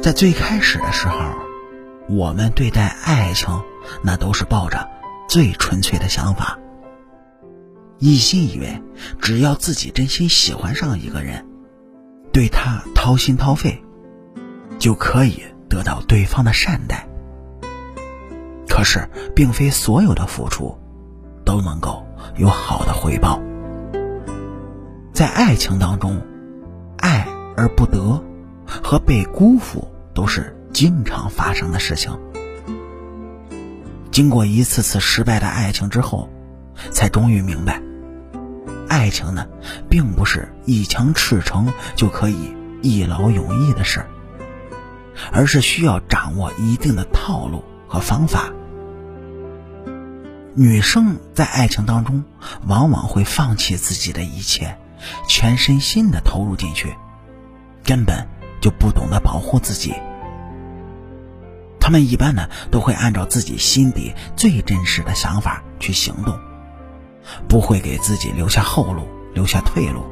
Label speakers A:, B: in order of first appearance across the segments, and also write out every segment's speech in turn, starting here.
A: 在最开始的时候，我们对待爱情，那都是抱着最纯粹的想法，一心以为只要自己真心喜欢上一个人，对他掏心掏肺，就可以得到对方的善待。可是，并非所有的付出都能够有好的回报。在爱情当中，爱而不得和被辜负都是经常发生的事情。经过一次次失败的爱情之后，才终于明白，爱情呢，并不是一腔赤诚就可以一劳永逸的事儿而是需要掌握一定的套路和方法。女生在爱情当中，往往会放弃自己的一切。全身心的投入进去，根本就不懂得保护自己。他们一般呢都会按照自己心底最真实的想法去行动，不会给自己留下后路、留下退路，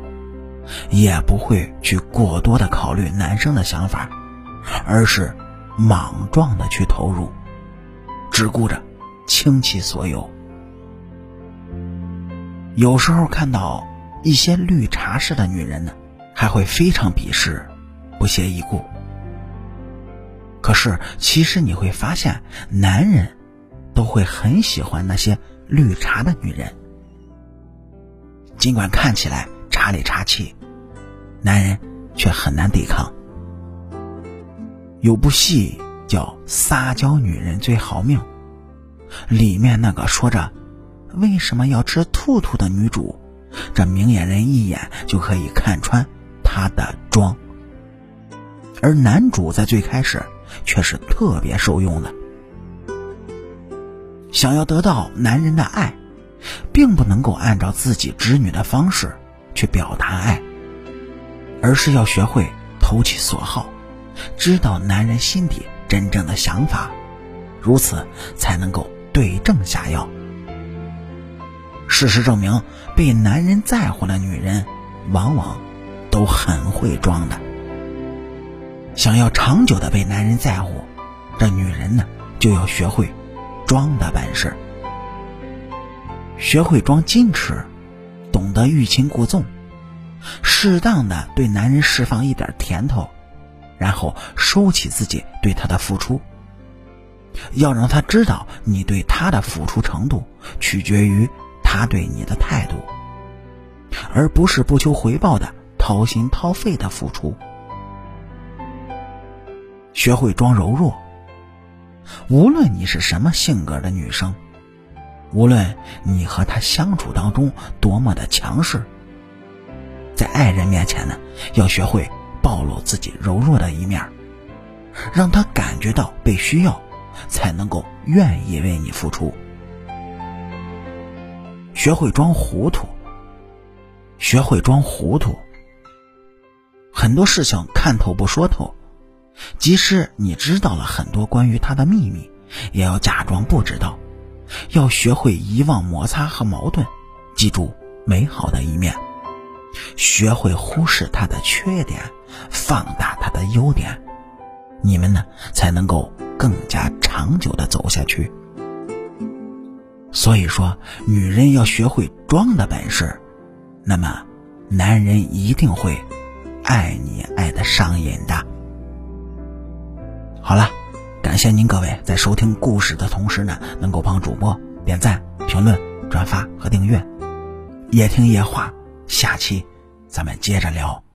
A: 也不会去过多的考虑男生的想法，而是莽撞的去投入，只顾着倾其所有。有时候看到。一些绿茶式的女人呢，还会非常鄙视，不屑一顾。可是，其实你会发现，男人都会很喜欢那些绿茶的女人。尽管看起来茶里茶气，男人却很难抵抗。有部戏叫《撒娇女人最好命》，里面那个说着“为什么要吃兔兔”的女主。这明眼人一眼就可以看穿她的装，而男主在最开始却是特别受用的。想要得到男人的爱，并不能够按照自己侄女的方式去表达爱，而是要学会投其所好，知道男人心底真正的想法，如此才能够对症下药。事实证明，被男人在乎的女人，往往都很会装的。想要长久的被男人在乎，这女人呢，就要学会装的本事。学会装矜持，懂得欲擒故纵，适当的对男人释放一点甜头，然后收起自己对他的付出。要让他知道，你对他的付出程度取决于。他对你的态度，而不是不求回报的掏心掏肺的付出。学会装柔弱。无论你是什么性格的女生，无论你和他相处当中多么的强势，在爱人面前呢，要学会暴露自己柔弱的一面，让他感觉到被需要，才能够愿意为你付出。学会装糊涂，学会装糊涂。很多事情看透不说透，即使你知道了很多关于他的秘密，也要假装不知道。要学会遗忘摩擦和矛盾，记住美好的一面，学会忽视他的缺点，放大他的优点，你们呢才能够更加长久的走下去。所以说，女人要学会装的本事，那么，男人一定会爱你爱的上瘾的。好了，感谢您各位在收听故事的同时呢，能够帮主播点赞、评论、转发和订阅。夜听夜话，下期咱们接着聊。